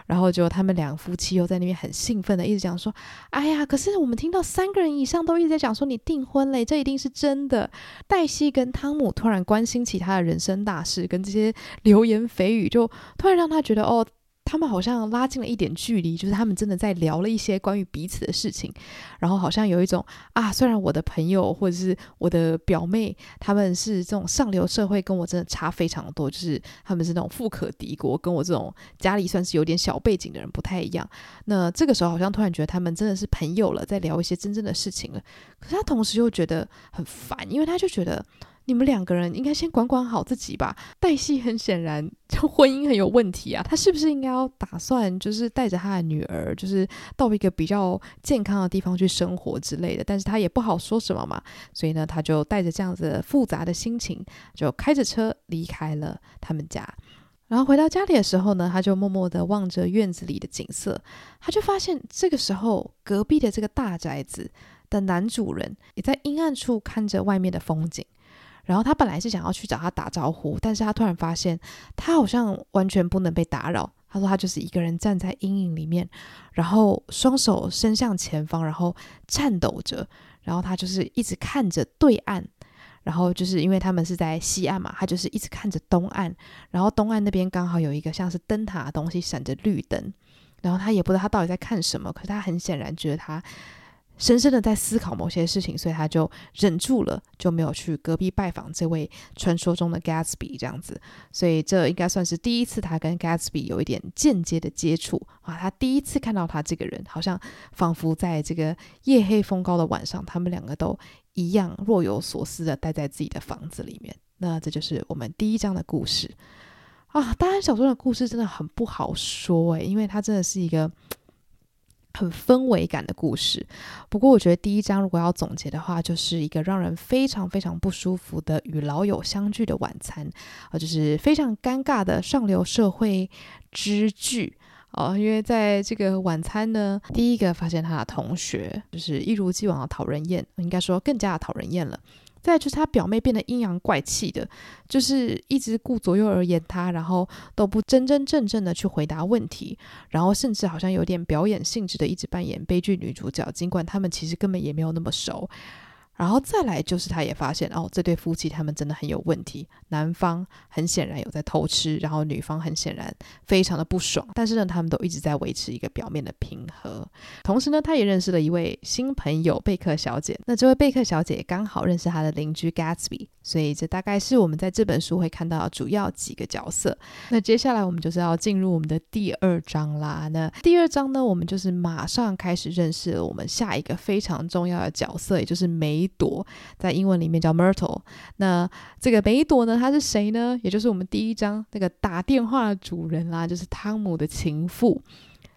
然后就他们两夫妻又在那边很兴奋的一直讲说：“哎呀，可是我们听到三个人以上都一直在讲说你订婚嘞，这一定是真的。”黛西跟汤姆突然关心起他的人生大事，跟这些流言蜚语，就突然让他觉得哦。他们好像拉近了一点距离，就是他们真的在聊了一些关于彼此的事情，然后好像有一种啊，虽然我的朋友或者是我的表妹，他们是这种上流社会，跟我真的差非常多，就是他们是那种富可敌国，跟我这种家里算是有点小背景的人不太一样。那这个时候好像突然觉得他们真的是朋友了，在聊一些真正的事情了。可是他同时又觉得很烦，因为他就觉得。你们两个人应该先管管好自己吧。黛西很显然 就婚姻很有问题啊，他是不是应该要打算就是带着他的女儿，就是到一个比较健康的地方去生活之类的？但是他也不好说什么嘛，所以呢，他就带着这样子复杂的心情，就开着车离开了他们家。然后回到家里的时候呢，他就默默地望着院子里的景色，他就发现这个时候隔壁的这个大宅子的男主人也在阴暗处看着外面的风景。然后他本来是想要去找他打招呼，但是他突然发现他好像完全不能被打扰。他说他就是一个人站在阴影里面，然后双手伸向前方，然后颤抖着，然后他就是一直看着对岸，然后就是因为他们是在西岸嘛，他就是一直看着东岸，然后东岸那边刚好有一个像是灯塔的东西闪着绿灯，然后他也不知道他到底在看什么，可是他很显然觉得他。深深的在思考某些事情，所以他就忍住了，就没有去隔壁拜访这位传说中的 Gatsby 这样子。所以这应该算是第一次他跟 Gatsby 有一点间接的接触啊。他第一次看到他这个人，好像仿佛在这个夜黑风高的晚上，他们两个都一样若有所思的待在自己的房子里面。那这就是我们第一章的故事啊。当然小说的故事真的很不好说诶，因为它真的是一个。很氛围感的故事，不过我觉得第一章如果要总结的话，就是一个让人非常非常不舒服的与老友相聚的晚餐，啊，就是非常尴尬的上流社会之剧哦。因为在这个晚餐呢，第一个发现他的同学就是一如既往的讨人厌，应该说更加的讨人厌了。再就是他表妹变得阴阳怪气的，就是一直顾左右而言他，然后都不真真正正的去回答问题，然后甚至好像有点表演性质的一直扮演悲剧女主角，尽管他们其实根本也没有那么熟。然后再来就是，他也发现哦，这对夫妻他们真的很有问题。男方很显然有在偷吃，然后女方很显然非常的不爽。但是呢，他们都一直在维持一个表面的平和。同时呢，他也认识了一位新朋友贝克小姐。那这位贝克小姐刚好认识他的邻居 Gatsby，所以这大概是我们在这本书会看到主要几个角色。那接下来我们就是要进入我们的第二章啦。那第二章呢，我们就是马上开始认识了我们下一个非常重要的角色，也就是梅。朵在英文里面叫 Myrtle。那这个梅朵呢，她是谁呢？也就是我们第一章那个打电话的主人啦，就是汤姆的情妇。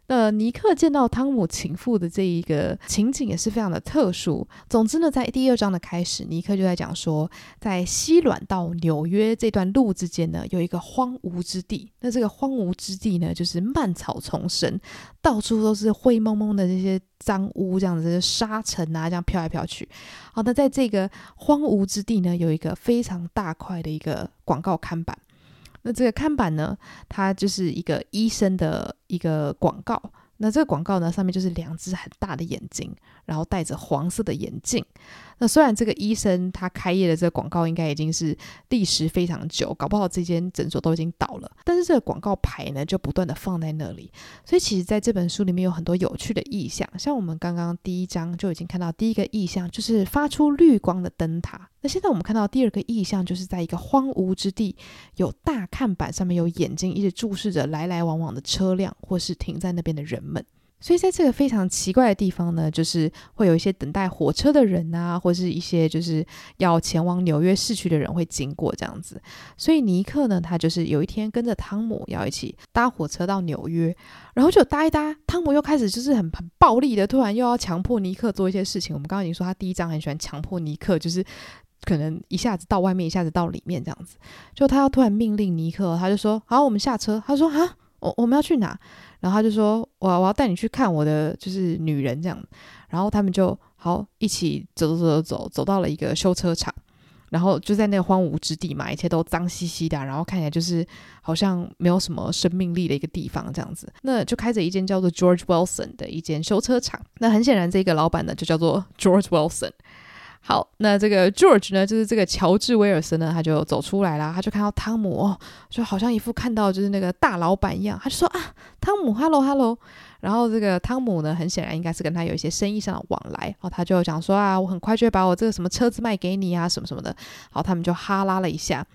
那尼克见到汤姆情妇的这一个情景也是非常的特殊。总之呢，在第二章的开始，尼克就在讲说，在西软到纽约这段路之间呢，有一个荒芜之地。那这个荒芜之地呢，就是蔓草丛生，到处都是灰蒙蒙的这些脏污，这样子沙尘啊，这样飘来飘去。好，那在这个荒芜之地呢，有一个非常大块的一个广告看板。那这个看板呢，它就是一个医生的一个广告。那这个广告呢，上面就是两只很大的眼睛，然后戴着黄色的眼镜。那虽然这个医生他开业的这个广告应该已经是历史非常久，搞不好这间诊所都已经倒了，但是这个广告牌呢，就不断的放在那里。所以其实在这本书里面有很多有趣的意象，像我们刚刚第一章就已经看到第一个意象，就是发出绿光的灯塔。那现在我们看到第二个意象，就是在一个荒芜之地，有大看板上面有眼睛一直注视着来来往往的车辆，或是停在那边的人们。所以在这个非常奇怪的地方呢，就是会有一些等待火车的人啊，或是一些就是要前往纽约市区的人会经过这样子。所以尼克呢，他就是有一天跟着汤姆要一起搭火车到纽约，然后就搭一搭，汤姆又开始就是很很暴力的，突然又要强迫尼克做一些事情。我们刚刚已经说他第一章很喜欢强迫尼克，就是可能一下子到外面，一下子到里面这样子。就他要突然命令尼克，他就说：“好，我们下车。”他说：“啊，我我们要去哪？”然后他就说：“我我要带你去看我的就是女人这样。”然后他们就好一起走走走走走，到了一个修车厂，然后就在那个荒芜之地嘛，一切都脏兮兮的，然后看起来就是好像没有什么生命力的一个地方这样子。那就开着一间叫做 George Wilson 的一间修车厂。那很显然，这个老板呢就叫做 George Wilson。好，那这个 George 呢，就是这个乔治威尔森呢，他就走出来啦，他就看到汤姆，哦，就好像一副看到就是那个大老板一样，他就说啊，汤姆，hello hello，然后这个汤姆呢，很显然应该是跟他有一些生意上的往来，然后他就讲说啊，我很快就会把我这个什么车子卖给你啊，什么什么的，好，他们就哈拉了一下，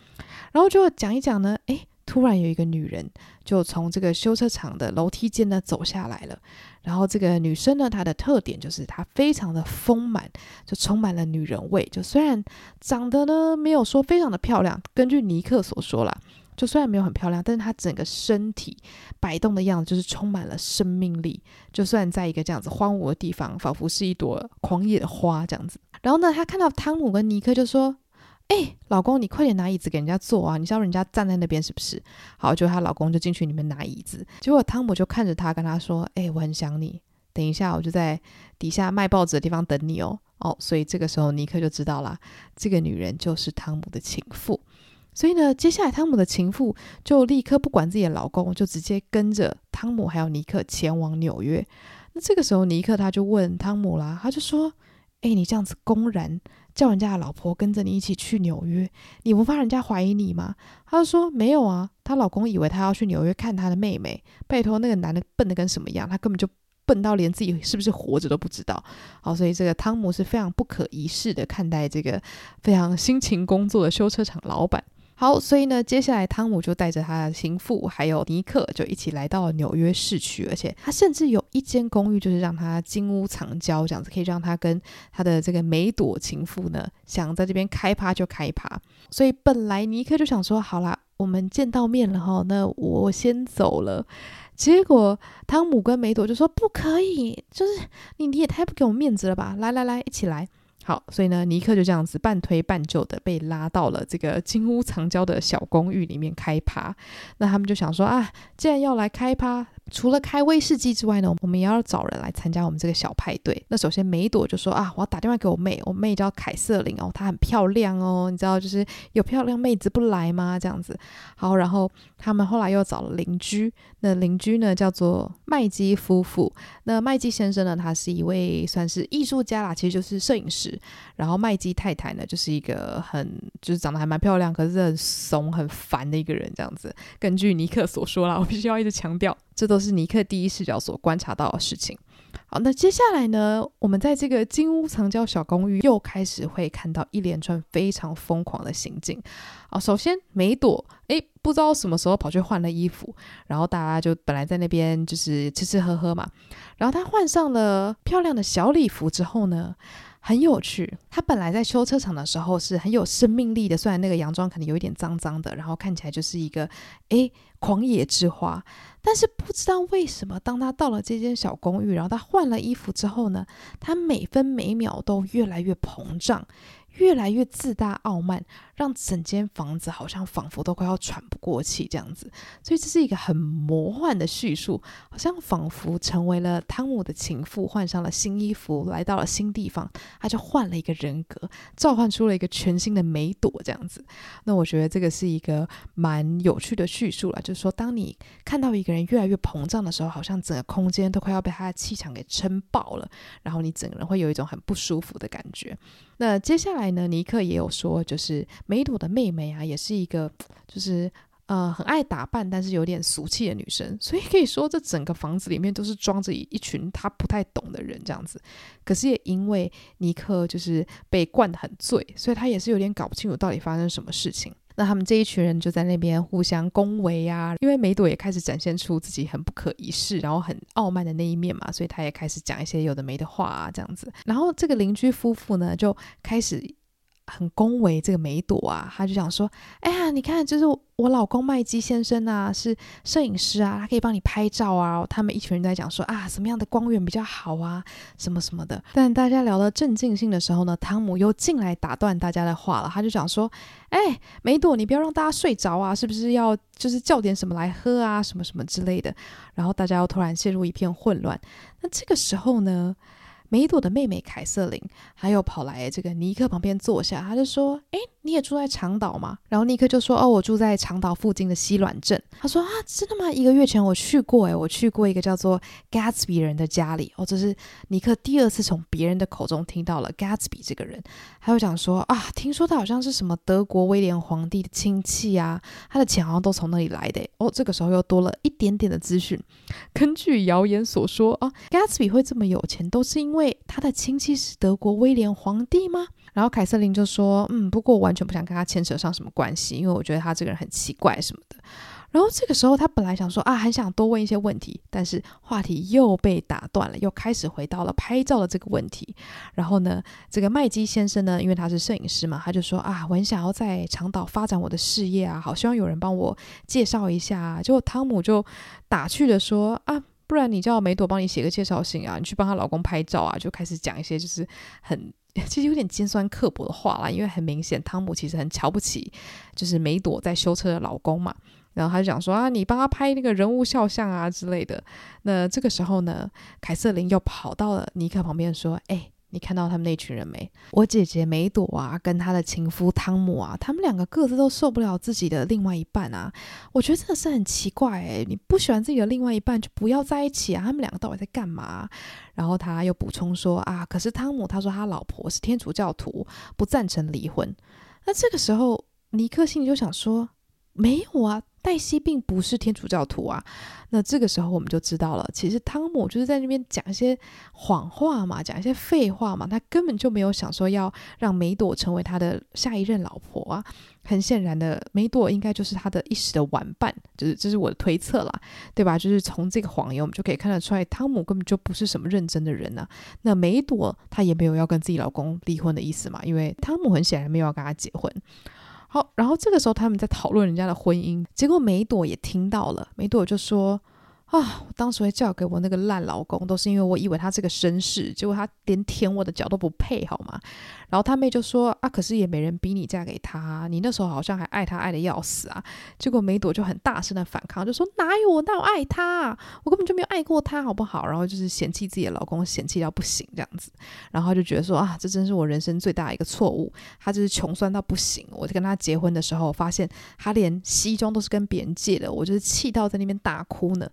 然后就讲一讲呢，诶。突然有一个女人就从这个修车厂的楼梯间呢走下来了，然后这个女生呢，她的特点就是她非常的丰满，就充满了女人味。就虽然长得呢没有说非常的漂亮，根据尼克所说啦，就虽然没有很漂亮，但是她整个身体摆动的样子就是充满了生命力。就算在一个这样子荒芜的地方，仿佛是一朵狂野的花这样子。然后呢，她看到汤姆跟尼克就说。哎、老公，你快点拿椅子给人家坐啊！你知道人家站在那边是不是？好，就她老公就进去里面拿椅子。结果汤姆就看着她，跟她说：“哎、我很想你，等一下我就在底下卖报纸的地方等你哦。”哦，所以这个时候尼克就知道了，这个女人就是汤姆的情妇。所以呢，接下来汤姆的情妇就立刻不管自己的老公，就直接跟着汤姆还有尼克前往纽约。那这个时候尼克他就问汤姆啦，他就说：“哎、你这样子公然……”叫人家的老婆跟着你一起去纽约，你不怕人家怀疑你吗？她就说没有啊，她老公以为她要去纽约看她的妹妹。拜托，那个男的笨的跟什么样？他根本就笨到连自己是不是活着都不知道。好，所以这个汤姆是非常不可一世的看待这个非常辛勤工作的修车厂老板。好，所以呢，接下来汤姆就带着他的情妇还有尼克，就一起来到了纽约市区，而且他甚至有一间公寓，就是让他金屋藏娇，这样子可以让他跟他的这个梅朵情妇呢，想在这边开趴就开趴。所以本来尼克就想说，好啦，我们见到面了哈，那我先走了。结果汤姆跟梅朵就说不可以，就是你你也太不给我面子了吧？来来来，一起来。好，所以呢，尼克就这样子半推半就的被拉到了这个金屋藏娇的小公寓里面开趴。那他们就想说啊，既然要来开趴。除了开威士忌之外呢，我们也要找人来参加我们这个小派对。那首先梅朵就说啊，我要打电话给我妹，我妹叫凯瑟琳哦，她很漂亮哦，你知道就是有漂亮妹子不来吗？这样子。好，然后他们后来又找了邻居，那邻居呢叫做麦基夫妇。那麦基先生呢，他是一位算是艺术家啦，其实就是摄影师。然后麦基太太呢，就是一个很就是长得还蛮漂亮，可是很怂很烦的一个人，这样子。根据尼克所说啦，我必须要一直强调。这都是尼克第一视角所观察到的事情。好，那接下来呢，我们在这个金屋藏娇小公寓又开始会看到一连串非常疯狂的行径。好，首先梅朵，诶，不知道什么时候跑去换了衣服，然后大家就本来在那边就是吃吃喝喝嘛，然后她换上了漂亮的小礼服之后呢，很有趣。他本来在修车厂的时候是很有生命力的，虽然那个洋装可能有一点脏脏的，然后看起来就是一个诶狂野之花。但是不知道为什么，当他到了这间小公寓，然后他换了衣服之后呢，他每分每秒都越来越膨胀。越来越自大傲慢，让整间房子好像仿佛都快要喘不过气这样子，所以这是一个很魔幻的叙述，好像仿佛成为了汤姆的情妇，换上了新衣服，来到了新地方，他就换了一个人格，召唤出了一个全新的梅朵这样子。那我觉得这个是一个蛮有趣的叙述了，就是说，当你看到一个人越来越膨胀的时候，好像整个空间都快要被他的气场给撑爆了，然后你整个人会有一种很不舒服的感觉。那接下来呢，尼克也有说，就是梅朵的妹妹啊，也是一个就是呃很爱打扮，但是有点俗气的女生。所以可以说，这整个房子里面都是装着一群他不太懂的人这样子。可是也因为尼克就是被灌得很醉，所以他也是有点搞不清楚到底发生什么事情。那他们这一群人就在那边互相恭维啊，因为梅朵也开始展现出自己很不可一世，然后很傲慢的那一面嘛，所以他也开始讲一些有的没的话啊，这样子。然后这个邻居夫妇呢，就开始。很恭维这个梅朵啊，他就想说：“哎呀，你看，就是我老公麦基先生啊，是摄影师啊，他可以帮你拍照啊。”他们一群人在讲说：“啊，什么样的光源比较好啊，什么什么的。”但大家聊到正尽兴的时候呢，汤姆又进来打断大家的话了。他就讲说：“哎，梅朵，你不要让大家睡着啊，是不是要就是叫点什么来喝啊，什么什么之类的？”然后大家又突然陷入一片混乱。那这个时候呢，梅朵的妹妹凯瑟琳，她又跑来这个尼克旁边坐下，她就说：“诶，你也住在长岛吗？”然后尼克就说：“哦，我住在长岛附近的西卵镇。”他说：“啊，真的吗？一个月前我去过，诶，我去过一个叫做 Gatsby 人的家里。哦，这是尼克第二次从别人的口中听到了 Gatsby 这个人。他又讲说：啊，听说他好像是什么德国威廉皇帝的亲戚啊，他的钱好像都从那里来的。哦，这个时候又多了一点点的资讯。根据谣言所说，啊，Gatsby 会这么有钱，都是。”因为他的亲戚是德国威廉皇帝吗？然后凯瑟琳就说：“嗯，不过我完全不想跟他牵扯上什么关系，因为我觉得他这个人很奇怪什么的。”然后这个时候他本来想说啊，很想多问一些问题，但是话题又被打断了，又开始回到了拍照的这个问题。然后呢，这个麦基先生呢，因为他是摄影师嘛，他就说啊，我很想要在长岛发展我的事业啊，好希望有人帮我介绍一下啊。结果汤姆就打趣的说啊。不然你叫梅朵帮你写个介绍信啊，你去帮她老公拍照啊，就开始讲一些就是很 其实有点尖酸刻薄的话啦，因为很明显汤姆其实很瞧不起就是梅朵在修车的老公嘛，然后他就讲说啊，你帮他拍那个人物肖像啊之类的。那这个时候呢，凯瑟琳又跑到了尼克旁边说，哎。你看到他们那群人没？我姐姐梅朵啊，跟她的情夫汤姆啊，他们两个各自都受不了自己的另外一半啊。我觉得真的是很奇怪诶，你不喜欢自己的另外一半，就不要在一起啊。他们两个到底在干嘛？然后他又补充说啊，可是汤姆他说他老婆是天主教徒，不赞成离婚。那这个时候尼克心里就想说，没有啊。黛西并不是天主教徒啊，那这个时候我们就知道了，其实汤姆就是在那边讲一些谎话嘛，讲一些废话嘛，他根本就没有想说要让梅朵成为他的下一任老婆啊。很显然的，梅朵应该就是他的一时的玩伴，就是这是我的推测啦，对吧？就是从这个谎言，我们就可以看得出来，汤姆根本就不是什么认真的人呐、啊。那梅朵她也没有要跟自己老公离婚的意思嘛，因为汤姆很显然没有要跟他结婚。好，然后这个时候他们在讨论人家的婚姻，结果梅朵也听到了，梅朵就说。啊！我当时会嫁给我那个烂老公，都是因为我以为他是个绅士，结果他连舔我的脚都不配，好吗？然后他妹就说：“啊，可是也没人逼你嫁给他，你那时候好像还爱他爱得要死啊。”结果梅朵就很大声的反抗，就说：“哪有我哪有爱他？我根本就没有爱过他，好不好？”然后就是嫌弃自己的老公，嫌弃到不行这样子。然后就觉得说：“啊，这真是我人生最大的一个错误。他就是穷酸到不行。我就跟他结婚的时候，发现他连西装都是跟别人借的，我就是气到在那边大哭呢。”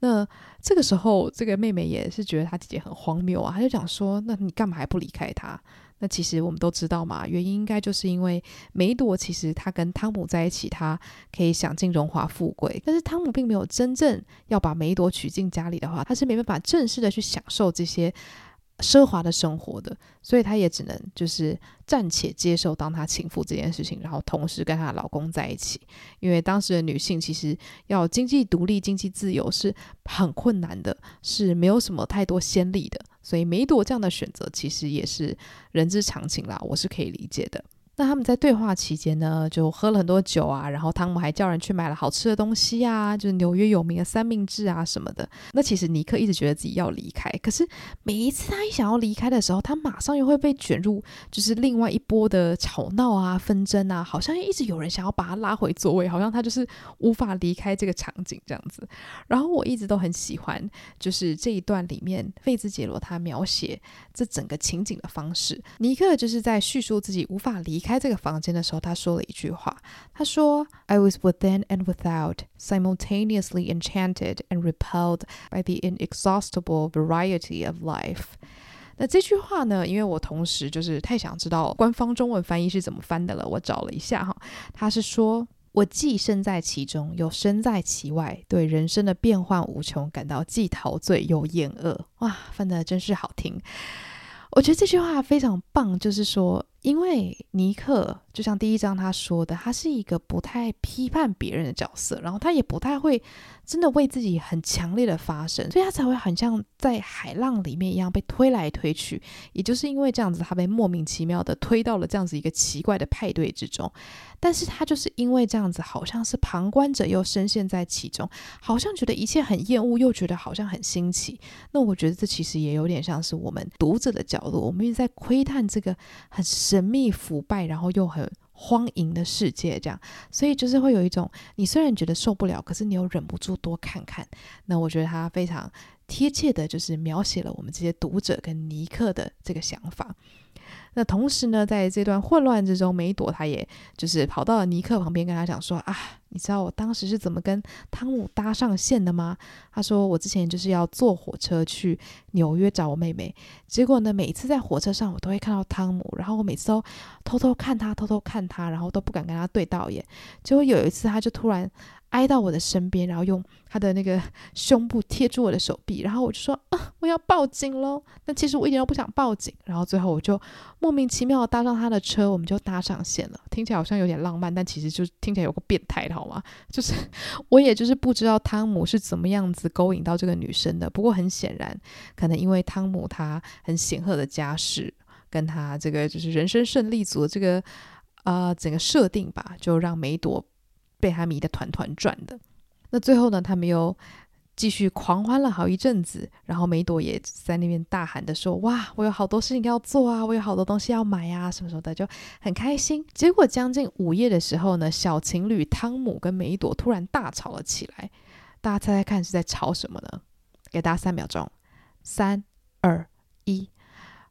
那这个时候，这个妹妹也是觉得她姐姐很荒谬啊，她就讲说：“那你干嘛还不离开她？”那其实我们都知道嘛，原因应该就是因为梅朵其实她跟汤姆在一起，她可以享尽荣华富贵，但是汤姆并没有真正要把梅朵娶进家里的话，他是没办法正式的去享受这些。奢华的生活的，所以她也只能就是暂且接受当她情妇这件事情，然后同时跟她老公在一起。因为当时的女性其实要经济独立、经济自由是很困难的，是没有什么太多先例的。所以梅朵这样的选择其实也是人之常情啦，我是可以理解的。那他们在对话期间呢，就喝了很多酒啊，然后汤姆还叫人去买了好吃的东西啊，就是纽约有名的三明治啊什么的。那其实尼克一直觉得自己要离开，可是每一次他一想要离开的时候，他马上又会被卷入就是另外一波的吵闹啊、纷争啊，好像一直有人想要把他拉回座位，好像他就是无法离开这个场景这样子。然后我一直都很喜欢，就是这一段里面费兹杰罗他描写这整个情景的方式。尼克就是在叙述自己无法离开这个房间的时候，他说了一句话。他说：“I was within and without, simultaneously enchanted and repelled by the inexhaustible variety of life。”那这句话呢，因为我同时就是太想知道官方中文翻译是怎么翻的了，我找了一下哈，他是说：“我既身在其中，又身在其外，对人生的变幻无穷感到既陶醉又厌恶。”哇，翻得真是好听。我觉得这句话非常棒，就是说。因为尼克就像第一章他说的，他是一个不太批判别人的角色，然后他也不太会真的为自己很强烈的发声，所以他才会很像在海浪里面一样被推来推去。也就是因为这样子，他被莫名其妙的推到了这样子一个奇怪的派对之中。但是他就是因为这样子，好像是旁观者又深陷在其中，好像觉得一切很厌恶，又觉得好像很新奇。那我觉得这其实也有点像是我们读者的角度，我们一直在窥探这个很神秘、腐败，然后又很荒淫的世界，这样，所以就是会有一种，你虽然觉得受不了，可是你又忍不住多看看。那我觉得他非常贴切的，就是描写了我们这些读者跟尼克的这个想法。那同时呢，在这段混乱之中，梅朵他也就是跑到了尼克旁边，跟他讲说：“啊，你知道我当时是怎么跟汤姆搭上线的吗？”他说：“我之前就是要坐火车去纽约找我妹妹，结果呢，每次在火车上，我都会看到汤姆，然后我每次都偷偷看他，偷偷看他，然后都不敢跟他对到眼。结果有一次，他就突然。”挨到我的身边，然后用他的那个 胸部贴住我的手臂，然后我就说啊，我要报警喽！但其实我一点都不想报警。然后最后我就莫名其妙搭上他的车，我们就搭上线了。听起来好像有点浪漫，但其实就听起来有个变态的好吗？就是我也就是不知道汤姆是怎么样子勾引到这个女生的。不过很显然，可能因为汤姆他很显赫的家世，跟他这个就是人生胜利组的这个啊、整个设定吧，就让梅朵。被他迷得团团转的，那最后呢，他们又继续狂欢了好一阵子，然后梅朵也在那边大喊的说：“哇，我有好多事情要做啊，我有好多东西要买啊，什么什么的，就很开心。”结果将近午夜的时候呢，小情侣汤姆跟梅朵突然大吵了起来。大家猜猜看是在吵什么呢？给大家三秒钟，三二一，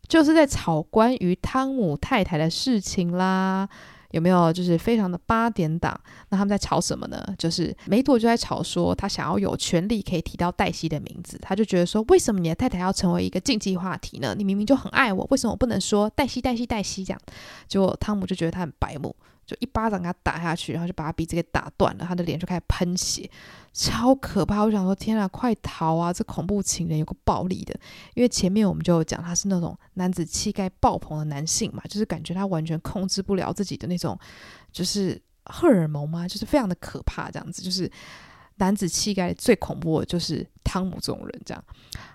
就是在吵关于汤姆太太的事情啦。有没有就是非常的八点档？那他们在吵什么呢？就是梅朵就在吵说，他想要有权利可以提到黛西的名字。他就觉得说，为什么你的太太要成为一个禁忌话题呢？你明明就很爱我，为什么我不能说黛西、黛西、黛西这样？结果汤姆就觉得他很白目。就一巴掌给他打下去，然后就把他鼻子给打断了，他的脸就开始喷血，超可怕！我想说，天啊，快逃啊！这恐怖情人有个暴力的，因为前面我们就讲他是那种男子气概爆棚的男性嘛，就是感觉他完全控制不了自己的那种，就是荷尔蒙嘛，就是非常的可怕，这样子就是。男子气概最恐怖的就是汤姆这种人，这样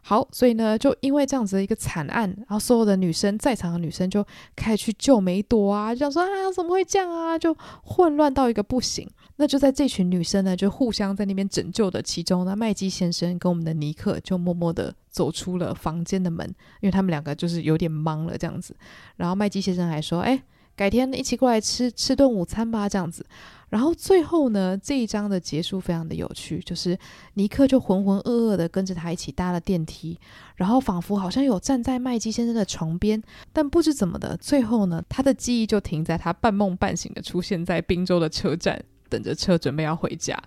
好，所以呢，就因为这样子的一个惨案，然后所有的女生在场的女生就开始去救梅朵啊，就想说啊，怎么会这样啊？就混乱到一个不行。那就在这群女生呢，就互相在那边拯救的其中呢，麦基先生跟我们的尼克就默默的走出了房间的门，因为他们两个就是有点懵了这样子。然后麦基先生还说，哎，改天一起过来吃吃顿午餐吧，这样子。然后最后呢，这一章的结束非常的有趣，就是尼克就浑浑噩噩的跟着他一起搭了电梯，然后仿佛好像有站在麦基先生的床边，但不知怎么的，最后呢，他的记忆就停在他半梦半醒的出现在宾州的车站，等着车准备要回家。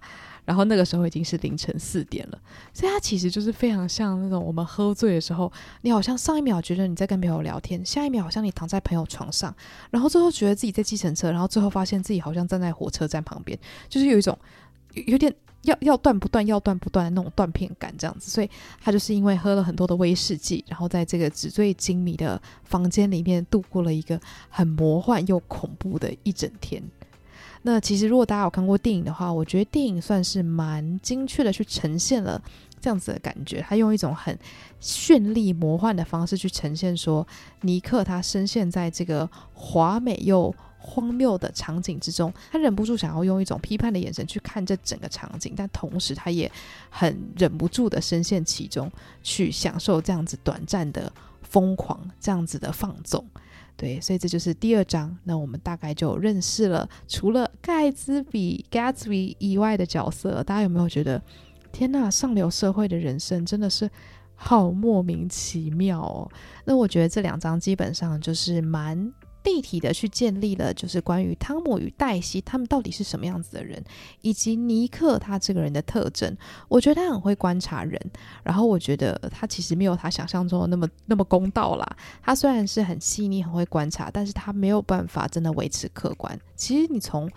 然后那个时候已经是凌晨四点了，所以他其实就是非常像那种我们喝醉的时候，你好像上一秒觉得你在跟朋友聊天，下一秒好像你躺在朋友床上，然后最后觉得自己在计程车，然后最后发现自己好像站在火车站旁边，就是有一种有，点要要断不断要断不断的那种断片感这样子。所以他就是因为喝了很多的威士忌，然后在这个纸醉金迷的房间里面度过了一个很魔幻又恐怖的一整天。那其实，如果大家有看过电影的话，我觉得电影算是蛮精确的去呈现了这样子的感觉。他用一种很绚丽魔幻的方式去呈现说，尼克他深陷在这个华美又荒谬的场景之中，他忍不住想要用一种批判的眼神去看这整个场景，但同时他也很忍不住的深陷其中，去享受这样子短暂的疯狂，这样子的放纵。对，所以这就是第二章。那我们大概就认识了除了盖茨比 Gatsby 以外的角色。大家有没有觉得，天呐，上流社会的人生真的是好莫名其妙哦？那我觉得这两章基本上就是蛮。立体的去建立了，就是关于汤姆与黛西他们到底是什么样子的人，以及尼克他这个人的特征。我觉得他很会观察人，然后我觉得他其实没有他想象中的那么那么公道啦。他虽然是很细腻、很会观察，但是他没有办法真的维持客观。其实你从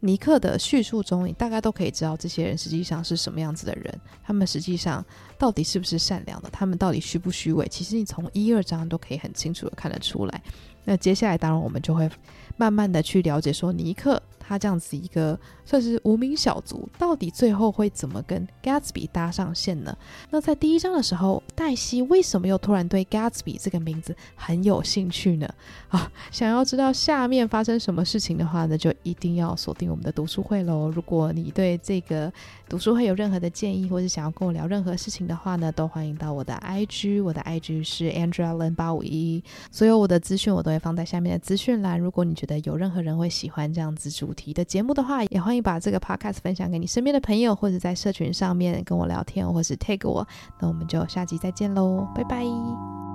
尼克的叙述中，你大概都可以知道这些人实际上是什么样子的人，他们实际上到底是不是善良的，他们到底虚不虚伪。其实你从一二章都可以很清楚的看得出来。那接下来，当然我们就会慢慢的去了解，说尼克他这样子一个算是无名小卒，到底最后会怎么跟 Gatsby 搭上线呢？那在第一章的时候，黛西为什么又突然对 Gatsby 这个名字很有兴趣呢？啊，想要知道下面发生什么事情的话呢，就一定要锁定我们的读书会喽。如果你对这个读书会有任何的建议，或是想要跟我聊任何事情的话呢，都欢迎到我的 IG，我的 IG 是 Andrea Lin 八五一，所有我的资讯我都会放在下面的资讯栏。如果你觉得有任何人会喜欢这样子主题的节目的话，也欢迎把这个 podcast 分享给你身边的朋友，或者在社群上面跟我聊天，或是 tag 我。那我们就下集再见喽，拜拜。